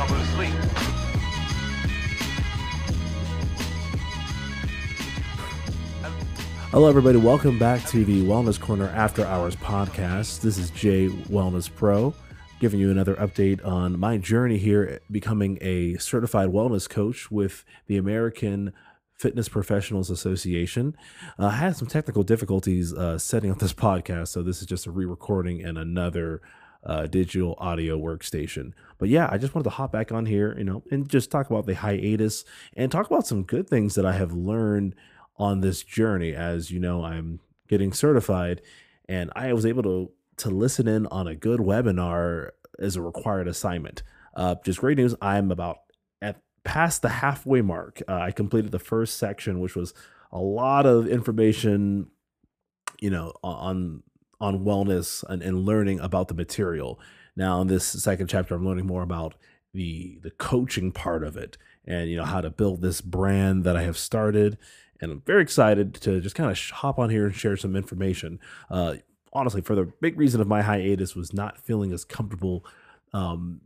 I'll. Hello, everybody. Welcome back to the Wellness Corner After Hours podcast. This is Jay Wellness Pro, giving you another update on my journey here becoming a certified wellness coach with the American Fitness Professionals Association. Uh, I had some technical difficulties uh, setting up this podcast, so this is just a re recording and another uh, digital audio workstation. But yeah, I just wanted to hop back on here, you know, and just talk about the hiatus and talk about some good things that I have learned on this journey. As you know, I'm getting certified, and I was able to to listen in on a good webinar as a required assignment. Uh, just great news. I'm about at past the halfway mark. Uh, I completed the first section, which was a lot of information, you know, on on wellness and, and learning about the material. Now, in this second chapter, I'm learning more about the the coaching part of it, and you know how to build this brand that I have started. And I'm very excited to just kind of hop on here and share some information. Uh, honestly, for the big reason of my hiatus was not feeling as comfortable um,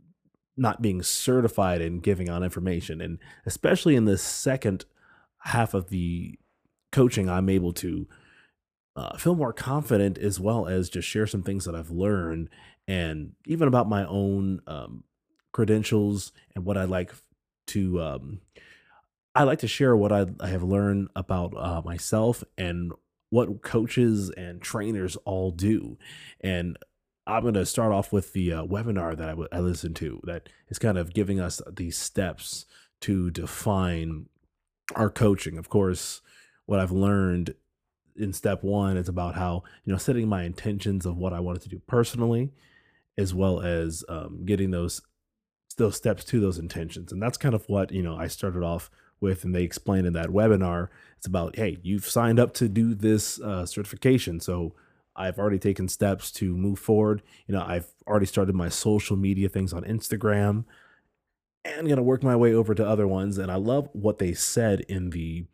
not being certified and giving out information. And especially in the second half of the coaching, I'm able to uh, feel more confident as well as just share some things that I've learned and even about my own um, credentials and what I like to. Um, I like to share what I, I have learned about uh, myself and what coaches and trainers all do. And I'm going to start off with the uh, webinar that I, w- I listened to that is kind of giving us these steps to define our coaching. Of course, what I've learned in step one it's about how, you know, setting my intentions of what I wanted to do personally, as well as um, getting those those steps to those intentions. And that's kind of what, you know, I started off with and they explained in that webinar. It's about, hey, you've signed up to do this uh, certification. So I've already taken steps to move forward. You know, I've already started my social media things on Instagram and going to work my way over to other ones. And I love what they said in the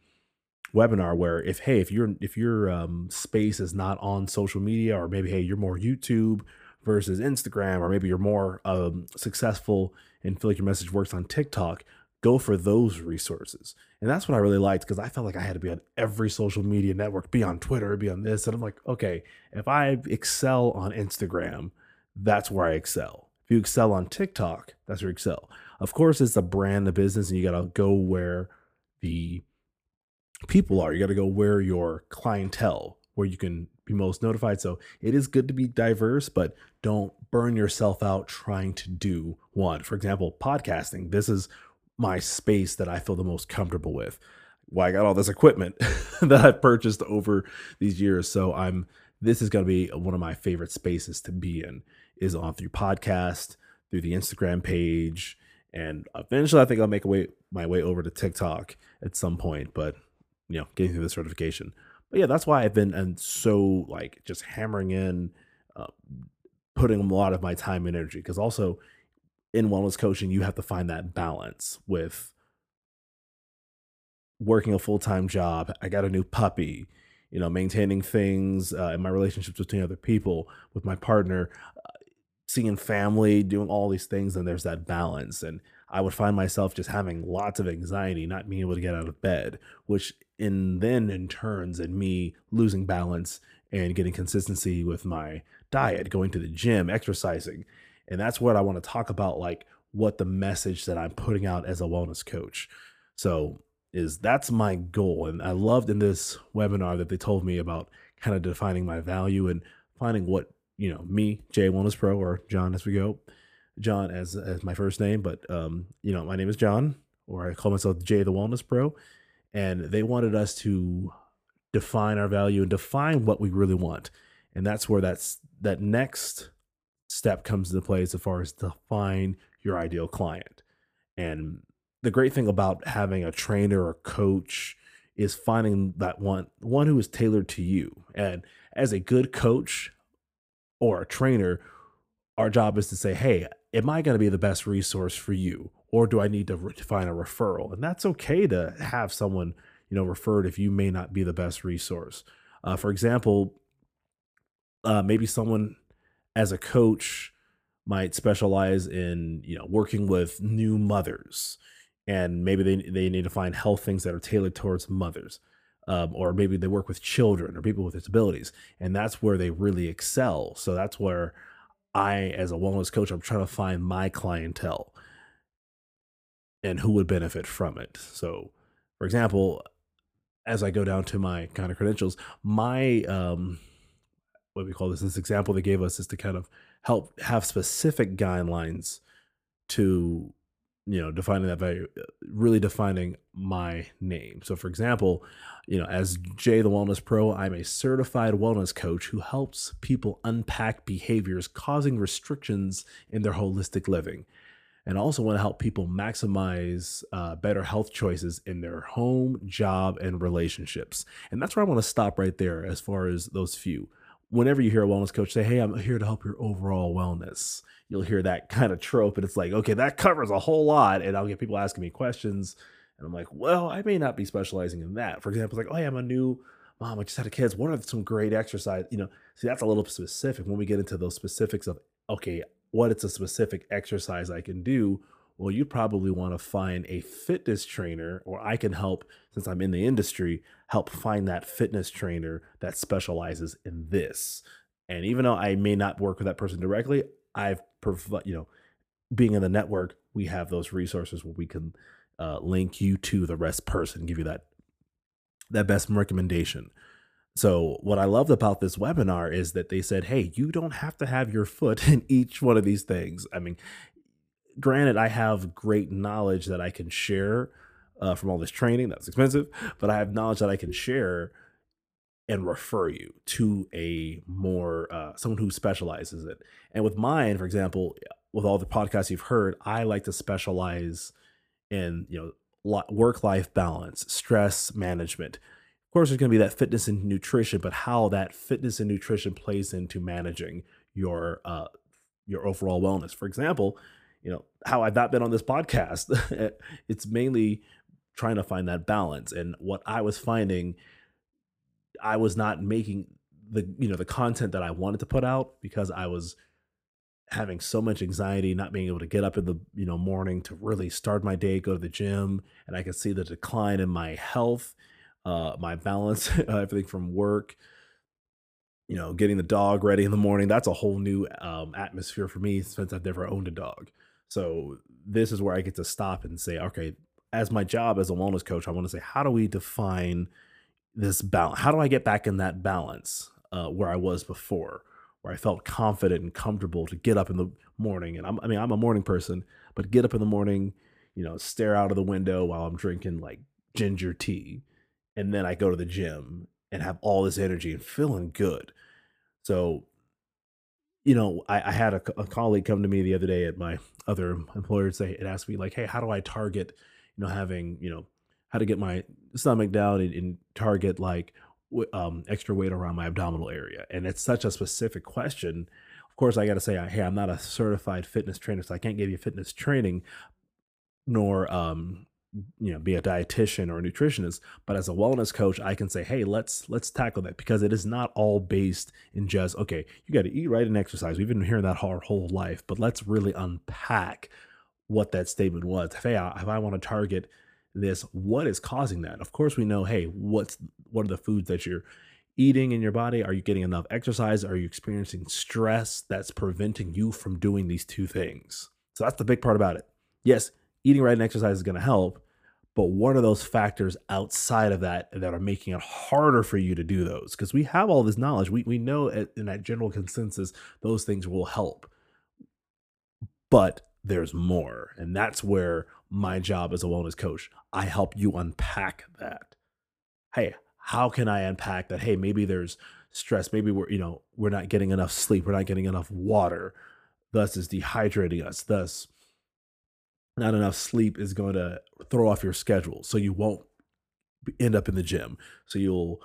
webinar where if hey if your if your um, space is not on social media or maybe hey you're more youtube versus instagram or maybe you're more um, successful and feel like your message works on tiktok go for those resources. And that's what i really liked because i felt like i had to be on every social media network be on twitter be on this and i'm like okay if i excel on instagram that's where i excel. If you excel on tiktok that's where you excel. Of course it's a brand of business and you got to go where the people are. You got to go where your clientele, where you can be most notified. So it is good to be diverse, but don't burn yourself out trying to do one. For example, podcasting. This is my space that I feel the most comfortable with. Well, I got all this equipment that I've purchased over these years. So I'm this is going to be one of my favorite spaces to be in is on through podcast, through the Instagram page, and eventually I think I'll make a way my way over to TikTok at some point, but you know, getting through the certification. But yeah, that's why I've been and so like just hammering in, uh, putting a lot of my time and energy. Because also in wellness coaching, you have to find that balance with working a full time job. I got a new puppy, you know, maintaining things uh, in my relationships between other people, with my partner, uh, seeing family, doing all these things, and there's that balance. And I would find myself just having lots of anxiety, not being able to get out of bed, which in then in turns and me losing balance and getting consistency with my diet, going to the gym, exercising. And that's what I want to talk about like what the message that I'm putting out as a wellness coach. So is that's my goal and I loved in this webinar that they told me about kind of defining my value and finding what, you know, me, Jay Wellness Pro or John as we go. John as as my first name, but um, you know, my name is John or I call myself Jay the Wellness Pro and they wanted us to define our value and define what we really want and that's where that's that next step comes into play as far as define your ideal client. And the great thing about having a trainer or coach is finding that one one who is tailored to you. And as a good coach or a trainer our job is to say hey am i going to be the best resource for you or do I need to, re- find a referral? And that's okay to have someone, you know, referred if you may not be the best resource. Uh, for example, uh, maybe someone as a coach might specialize in you know working with new mothers and maybe they, they need to find health things that are tailored towards mothers um, or maybe they work with children or people with disabilities and that's where they really excel so that's where i as a wellness coach i'm trying to find my clientele and who would benefit from it. So for example as i go down to my kind of credentials my um what we call this? This example they gave us is to kind of help have specific guidelines to you know defining that value uh, really defining my name. So for example you know as jay the wellness pro i'm a certified wellness coach who helps people unpack behaviors causing restrictions in their holistic living. And I also want to help people maximize uh, better health choices in their home, job, and relationships. And that's where I want to stop right there as far as those few whenever you hear a wellness coach say, Hey, I'm here to help your overall wellness, you'll hear that kind of trope. And it's like, okay, that covers a whole lot. And I'll get people asking me questions. And I'm like, well, I may not be specializing in that. For example, like, oh, yeah, I'm a new mom. I just had a kid. What are some great exercise? You know, see, that's a little specific when we get into those specifics of, okay, what it's a specific exercise I can do well, you probably want to find a fitness trainer, or I can help, since I'm in the industry, help find that fitness trainer that specializes in this. And even though I may not work with that person directly, I've, you know, being in the network, we have those resources where we can uh, link you to the rest person, give you that that best recommendation. So what I loved about this webinar is that they said, "Hey, you don't have to have your foot in each one of these things. I mean, granted, I have great knowledge that I can share uh, from all this training. That's expensive, but I have knowledge that I can share and refer you to a more uh, someone who specializes it. And with mine, for example, with all the podcasts you've heard, I like to specialize in you know work life balance, stress management. Of course, there's going to be that fitness and nutrition, but how that fitness and nutrition plays into managing your uh, your overall wellness. For example, you know how I've not been on this podcast. it's mainly trying to find that balance. And what I was finding, I was not making the you know the content that I wanted to put out because I was having so much anxiety, not being able to get up in the you know morning to really start my day, go to the gym, and I could see the decline in my health, uh, my balance, everything from work you know, getting the dog ready in the morning. That's a whole new um, atmosphere for me since I've never owned a dog. So this is where I get to stop and say, okay, as my job as a wellness coach, I want to say, how do we define this balance? How do I get back in that balance uh, where I was before, where I felt confident and comfortable to get up in the morning? And I'm, I mean, I'm a morning person, but get up in the morning, you know, stare out of the window while I'm drinking like ginger tea, and then I go to the gym and have all this energy and feeling good. So you know, I, I had a, a, colleague come to me the other day at my other employer and say, and asked me like, Hey, how do I target, you know, having, you know, how to get my stomach down and, and target like um, extra weight around my abdominal area. And it's such a specific question. Of course, I got to say, Hey, I'm not a certified fitness trainer, so I can't give you fitness training nor um, you know be a dietitian or a nutritionist but as a wellness coach i can say hey let's let's tackle that because it is not all based in just okay you got to eat right and exercise. We've been hearing that our whole life but let's really unpack what that statement was. Hey if i want to target this what is causing that? Of course we know hey what's what are the foods that you're eating in your body? Are you getting enough exercise? Are you experiencing stress that's preventing you from doing these two things? So that's the big part about it. Yes eating right and exercise is going to help but what are those factors outside of that that are making it harder for you to do those? Because we have all this knowledge. We, we know in that general consensus, those things will help. But there's more. And that's where my job as a wellness coach, I help you unpack that. Hey, how can I unpack that? Hey, maybe there's stress. Maybe we're, you know, we're not getting enough sleep. We're not getting enough water. Thus is dehydrating us. Thus not enough sleep is going to throw off your schedule. So you won't end up in the gym. So you'll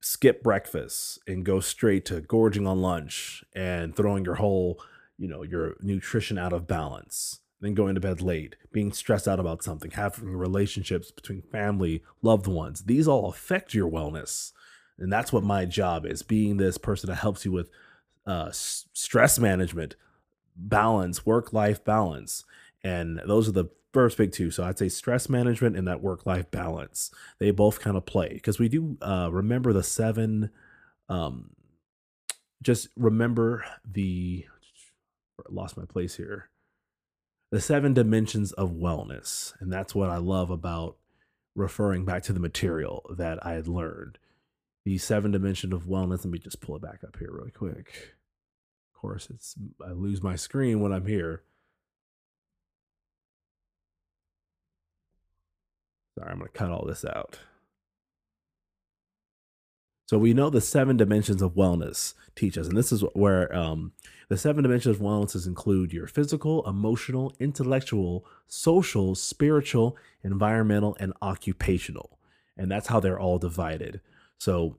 skip breakfast and go straight to gorging on lunch and throwing your whole, you know, your nutrition out of balance. Then going to bed late, being stressed out about something, having relationships between family, loved ones. These all affect your wellness. And that's what my job is being this person that helps you with uh, stress management, balance, work life balance. And those are the first big two. So I'd say stress management and that work life balance. They both kind of play because we do uh, remember the seven. Um, just remember the. Lost my place here. The seven dimensions of wellness. And that's what I love about referring back to the material that I had learned. The seven dimension of wellness. Let me just pull it back up here really quick. Of course, it's I lose my screen when I'm here. Sorry, I'm going to cut all this out. So we know the seven dimensions of wellness teach us, and this is where um, the seven dimensions of wellness include your physical, emotional, intellectual, social, spiritual, environmental, and occupational, and that's how they're all divided. So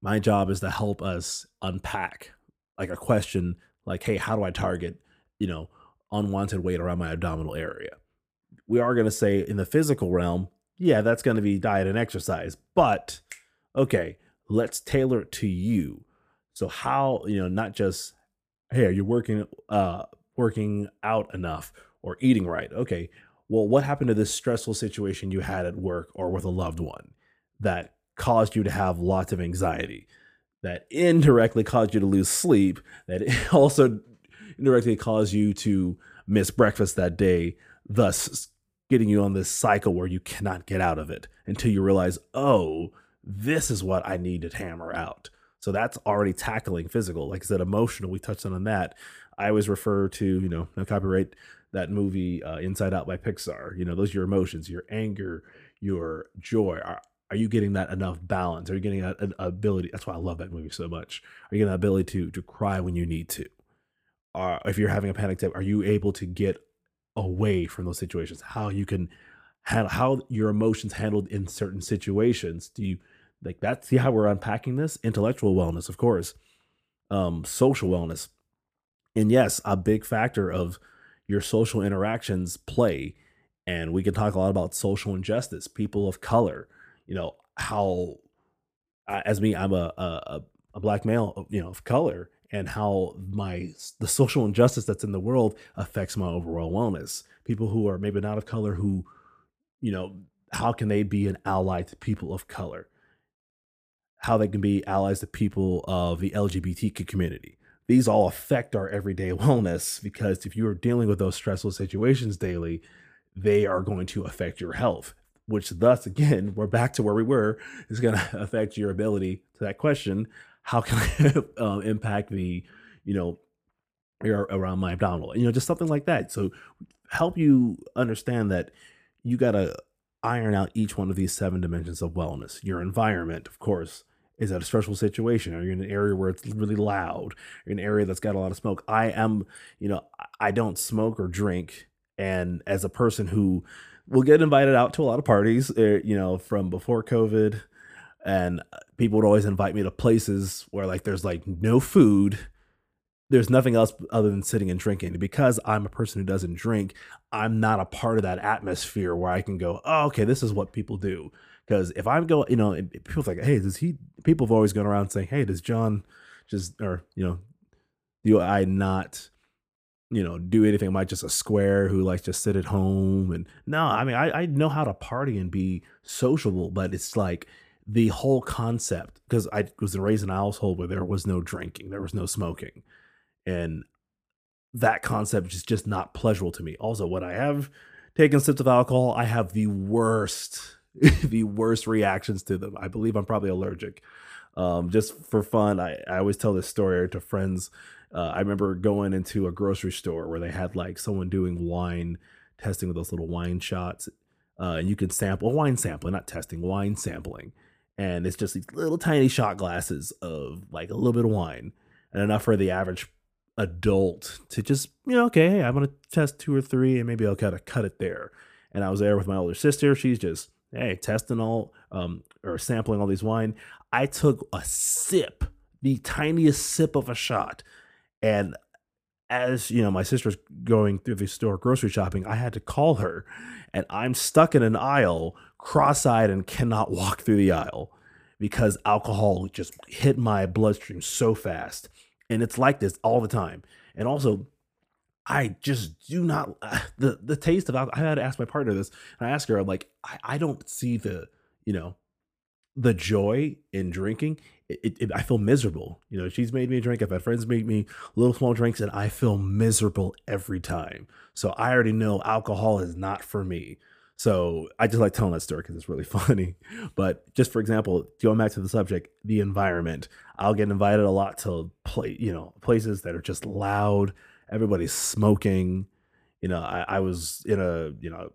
my job is to help us unpack like a question like, "Hey, how do I target, you know, unwanted weight around my abdominal area?" We are going to say in the physical realm, yeah, that's going to be diet and exercise. But okay, let's tailor it to you. So how, you know, not just hey, are you working uh working out enough or eating right? Okay. Well, what happened to this stressful situation you had at work or with a loved one that caused you to have lots of anxiety? That indirectly caused you to lose sleep, that also indirectly caused you to miss breakfast that day, thus getting you on this cycle where you cannot get out of it until you realize, oh, this is what I need to hammer out. So that's already tackling physical. Like I said, emotional, we touched on that. I always refer to, you know, no copyright that movie uh, Inside Out by Pixar. You know, those are your emotions, your anger, your joy. Are, are you getting that enough balance? Are you getting an ability? That's why I love that movie so much. Are you getting the ability to to cry when you need to? Uh, if you're having a panic attack, are you able to get away from those situations how you can handle how your emotions handled in certain situations do you like that see how we're unpacking this? Intellectual wellness of course. Um social wellness. And yes a big factor of your social interactions play and we can talk a lot about social injustice people of color you know how as me i'm a a, a black male you know of color and how my the social injustice that's in the world affects my overall wellness. People who are maybe not of color who, you know, how can they be an ally to people of color? How they can be allies to people of the LGBTQ community. These all affect our everyday wellness because if you are dealing with those stressful situations daily, they are going to affect your health, which thus again, we're back to where we were, is going to affect your ability to that question how can I uh, impact the, you know, around my abdominal, you know, just something like that. So help you understand that you got to iron out each one of these seven dimensions of wellness. Your environment, of course, is that a stressful situation? Are you in an area where it's really loud? Are in an area that's got a lot of smoke? I am, you know, I don't smoke or drink. And as a person who will get invited out to a lot of parties, uh, you know, from before COVID and people would always invite me to places where like there's like no food there's nothing else other than sitting and drinking because i'm a person who doesn't drink i'm not a part of that atmosphere where i can go oh okay this is what people do because if i'm going you know people like hey does he people have always gone around saying hey does john just or you know do i not you know, do anything. Am I just a square who likes to sit at home? And no, I mean, I, I know how to party and be sociable, but it's like the whole concept because I was raised in a household where there was no drinking, there was no smoking, and that concept is just not pleasurable to me. Also, when I have taken sips of alcohol, I have the worst, the worst reactions to them. I believe I'm probably allergic. Um, just for fun, I, I always tell this story to friends. Uh, I remember going into a grocery store where they had like someone doing wine testing with those little wine shots, uh, and you can sample wine sampling, not testing, wine sampling and it's just these little tiny shot glasses of like a little bit of wine and enough for the average adult to just you know okay i'm gonna test two or three and maybe i'll kind of cut it there. And i was there with my older sister. She's just hey testing all um or sampling all these wine. I took a sip the tiniest sip of a shot. And as you know my sister's going through the store grocery shopping i had to call her and i'm stuck in an aisle cross-eyed and cannot walk through the aisle because alcohol just hit my bloodstream so fast and it's like this all the time and also I just do not the the taste of alcohol. I had to ask my partner this, and I asked her, I'm like, I, I don't see the you know the joy in drinking. It, it, it, I feel miserable. You know, she's made me a drink. I've had friends make me little small drinks, and I feel miserable every time. So I already know alcohol is not for me. So I just like telling that story because it's really funny. But just for example, going back to the subject, the environment. I'll get invited a lot to play, you know, places that are just loud. Everybody's smoking. You know, I, I was in a, you know,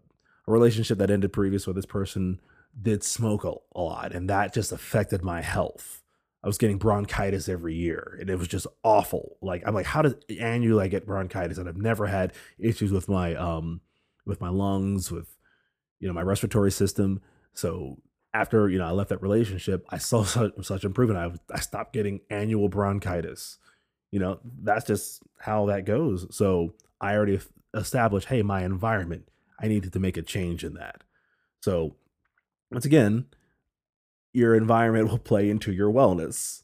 a relationship that ended previous with this person did smoke a, a lot, and that just affected my health. I was getting bronchitis every year, and it was just awful. Like I'm like, how does annually I get bronchitis? And I've never had issues with my um with my lungs, with you know my respiratory system. So after you know I left that relationship, I saw such, such improvement. I I stopped getting annual bronchitis. You know that's just how that goes. So I already established, hey, my environment. I needed to make a change in that. So once again, your environment will play into your wellness.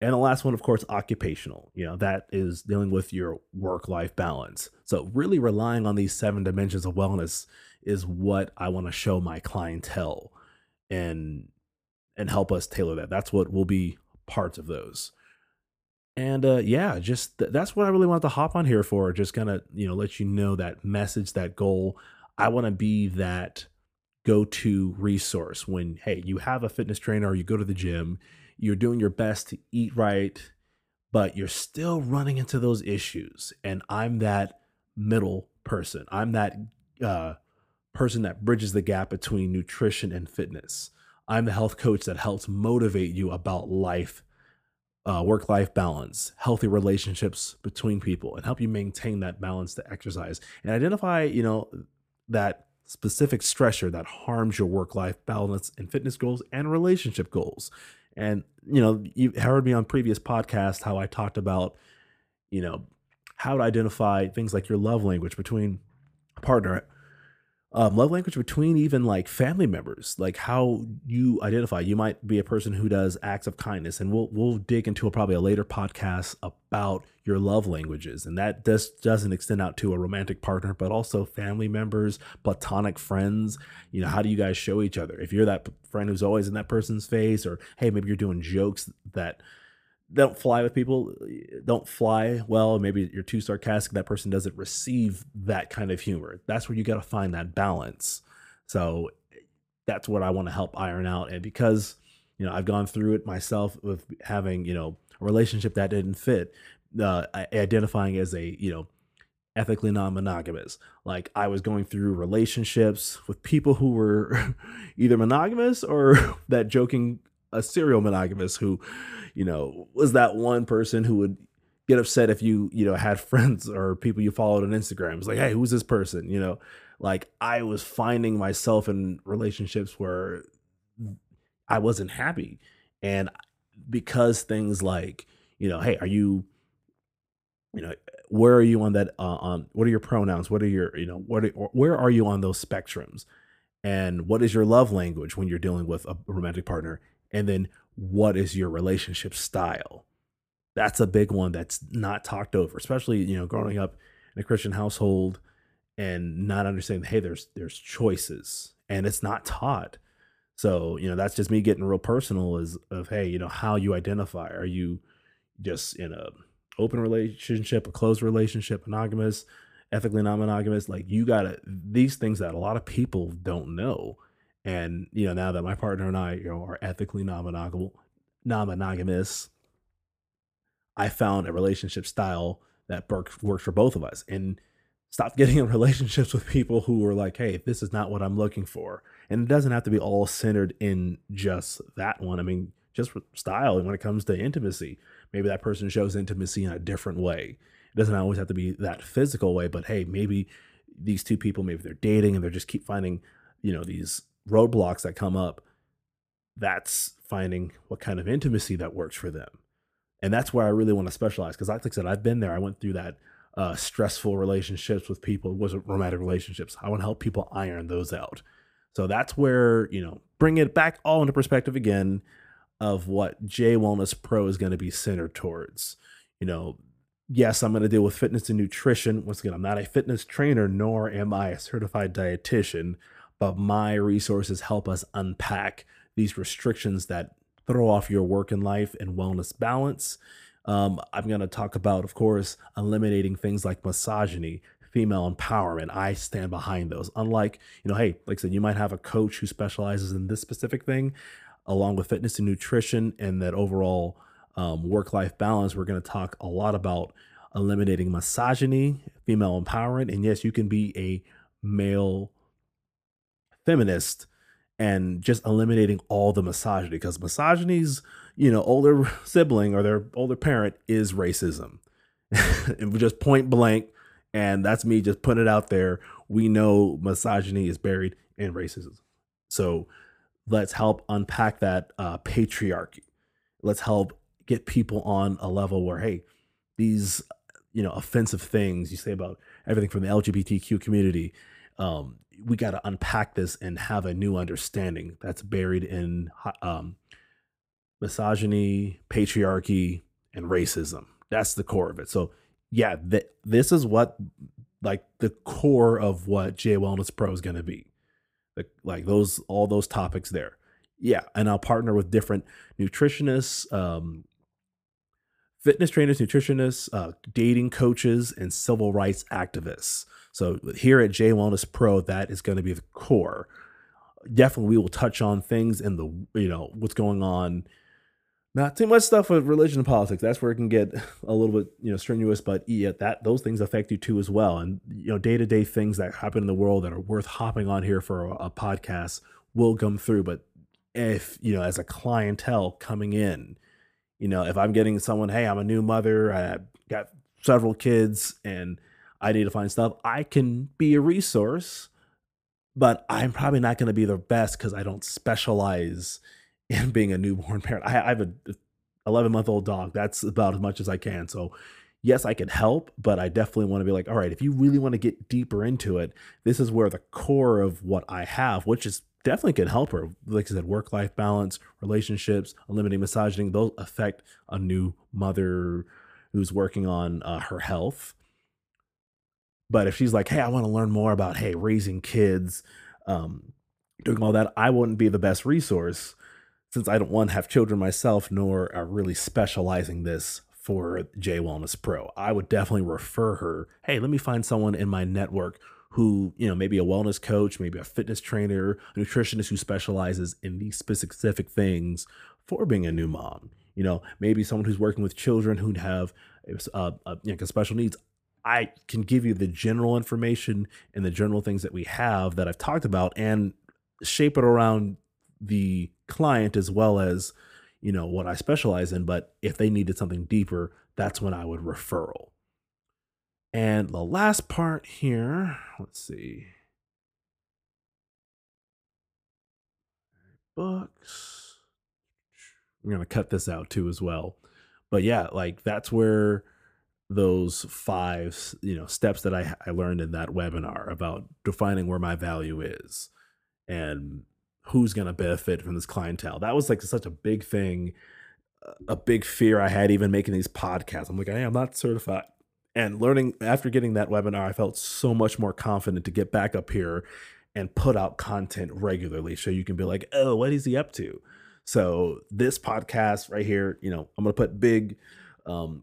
And the last one, of course, occupational. You know, that is dealing with your work life balance. So, really relying on these seven dimensions of wellness is what I want to show my clientele and and help us tailor that. That's what will be parts of those. And uh, yeah, just th- that's what I really wanted to hop on here for. Just kind of you know let you know that message, that goal. I want to be that go to resource when, hey, you have a fitness trainer or you go to the gym, you're doing your best to eat right, but you're still running into those issues. And I'm that middle person. I'm that uh, person that bridges the gap between nutrition and fitness. I'm the health coach that helps motivate you about life, uh, work life balance, healthy relationships between people, and help you maintain that balance to exercise and identify, you know, that specific stressor that harms your work life balance and fitness goals and relationship goals. And, you know, you heard me on previous podcasts how I talked about, you know, how to identify things like your love language between a partner um, love language between even like family members, like how you identify. You might be a person who does acts of kindness, and we'll we'll dig into a, probably a later podcast about your love languages, and that does doesn't extend out to a romantic partner, but also family members, platonic friends. You know, how do you guys show each other? If you're that friend who's always in that person's face, or hey, maybe you're doing jokes that don't fly with people don't fly well maybe you're too sarcastic that person doesn't receive that kind of humor. That's where you got to find that balance. So that's what i want to help iron out and because you know i've gone through it myself with having you know a relationship that didn't fit uh, identifying as a you know ethically non-monogamous. Like i was going through relationships with people who were either monogamous or that joking a serial monogamist who, you know, was that one person who would get upset if you, you know, had friends or people you followed on Instagram. It's like, hey, who's this person? You know, like I was finding myself in relationships where I wasn't happy. And because things like, you know, hey, are you, you know, where are you on that? Uh, on what are your pronouns? What are your, you know, what? Are, where are you on those spectrums? And what is your love language when you're dealing with a romantic partner? And then what is your relationship style? That's a big one that's not talked over, especially, you know, growing up in a Christian household and not understanding, hey, there's there's choices and it's not taught. So, you know, that's just me getting real personal is of, hey, you know, how you identify. Are you just in a open relationship, a closed relationship, monogamous, ethically non-monogamous? Like you gotta these things that a lot of people don't know and you know, now that my partner and I, you know, are ethically non-monogamous, non-monogamous, I found a relationship style that works for both of us, and stop getting in relationships with people who are like, "Hey, this is not what I'm looking for," and it doesn't have to be all centered in just that one. I mean, just style. And when it comes to intimacy, maybe that person shows intimacy in a different way. It doesn't always have to be that physical way, but hey, maybe these two people, maybe they're dating and they're just keep finding, you know, these roadblocks that come up, that's finding what kind of intimacy that works for them. And that's where I really want to specialize because, like I said, I've been there. I went through that uh, stressful relationships with people. It wasn't romantic relationships. I want to help people iron those out. So that's where, you know, bring it back all into perspective again of what J Wellness Pro is going to be centered towards. You know, yes, I'm going to deal with fitness and nutrition. Once again, I'm not a fitness trainer, nor am I a certified dietitian, but my resources help us unpack these restrictions that throw off your work and life and wellness balance. Um, I'm going to talk about, of course, eliminating things like misogyny, female empowerment. I stand behind those. Unlike, you know, hey, like I said, you might have a coach who specializes in this specific thing, along with fitness and nutrition and that overall um, work life balance. We're going to talk a lot about eliminating misogyny, female empowerment. And yes, you can be a male feminist and just eliminating all the misogyny because misogyny's you know older sibling or their older parent is racism. Just point blank and that's me just putting it out there we know misogyny is buried in racism. So let's help unpack that uh, patriarchy. Let's help get people on a level where hey these you know offensive things you say about everything from the lgbtq community um, we got to unpack this and have a new understanding that's buried in um, misogyny, patriarchy, and racism. That's the core of it. So, yeah, th- this is what like the core of what J Wellness Pro is going to be. Like, like those all those topics there. Yeah, and I'll partner with different nutritionists, um, fitness trainers, nutritionists, uh, dating coaches, and civil rights activists. So here at J Wellness Pro, that is going to be the core. Definitely, we will touch on things in the you know what's going on. Not too much stuff with religion and politics. That's where it can get a little bit you know strenuous, but yeah, that those things affect you too as well. And you know, day to day things that happen in the world that are worth hopping on here for a, a podcast will come through. But if you know, as a clientele coming in, you know, if I'm getting someone, hey, I'm a new mother, I got several kids, and I need to find stuff, I can be a resource, but I'm probably not going to be the best because I don't specialize in being a newborn parent. I, I have a 11 month old dog. That's about as much as I can. So, yes, I can help, but I definitely want to be like, all right, if you really want to get deeper into it, this is where the core of what I have, which is definitely can help her. Like I said, work life balance, relationships, eliminating misogyny, those affect a new mother who's working on uh, her health. But if she's like, hey, I want to learn more about, hey, raising kids, um, doing all that, I wouldn't be the best resource since I don't want to have children myself, nor are really specializing this for J Wellness Pro. I would definitely refer her, hey, let me find someone in my network who, you know, maybe a wellness coach, maybe a fitness trainer, a nutritionist who specializes in these specific things for being a new mom. You know, maybe someone who's working with children who have uh, uh, you know, special needs. I can give you the general information and the general things that we have that I've talked about and shape it around the client as well as, you know, what I specialize in. But if they needed something deeper, that's when I would referral. And the last part here, let's see. Books. I'm going to cut this out too as well. But yeah, like that's where those five, you know, steps that I, I learned in that webinar about defining where my value is and who's going to benefit from this clientele. That was like such a big thing, a big fear I had even making these podcasts. I'm like, hey, I'm not certified and learning after getting that webinar, I felt so much more confident to get back up here and put out content regularly so you can be like, oh, what is he up to? So this podcast right here, you know, I'm gonna put big um,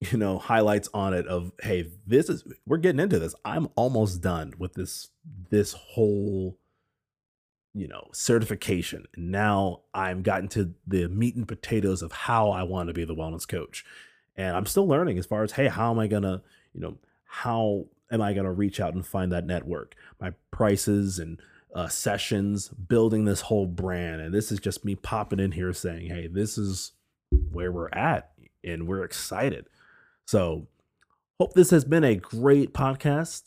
you know, highlights on it of hey, this is we're getting into this. I'm almost done with this this whole you know certification. And now i'm gotten to the meat and potatoes of how i want to be the wellness coach. And i'm still learning as far as hey how am i gonna you know how am i gonna reach out and find that network? My prices and uh, sessions building this whole brand and this is just me popping in here saying hey this is where we're at and we're excited so hope this has been a great podcast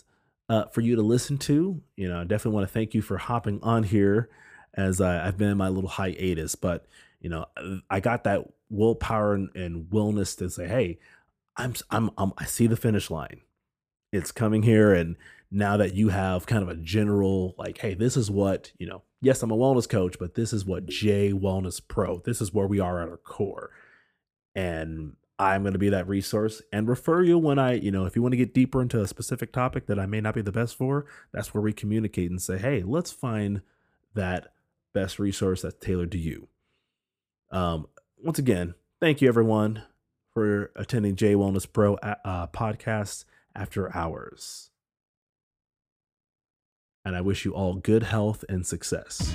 uh, for you to listen to you know i definitely want to thank you for hopping on here as I, i've been in my little hiatus but you know i got that willpower and, and willness to say, hey, I'm, I'm, I'm I see the finish line. It's coming here, and now that you have kind of a general like, hey, this is what you know. Yes, I'm a wellness coach, but this is what J Wellness Pro. This is where we are at our core, and I'm going to be that resource and refer you when I, you know, if you want to get deeper into a specific topic that I may not be the best for, that's where we communicate and say, hey, let's find that best resource that's tailored to you. Um, once again, thank you everyone for attending J Wellness Pro uh, podcast after hours. And I wish you all good health and success.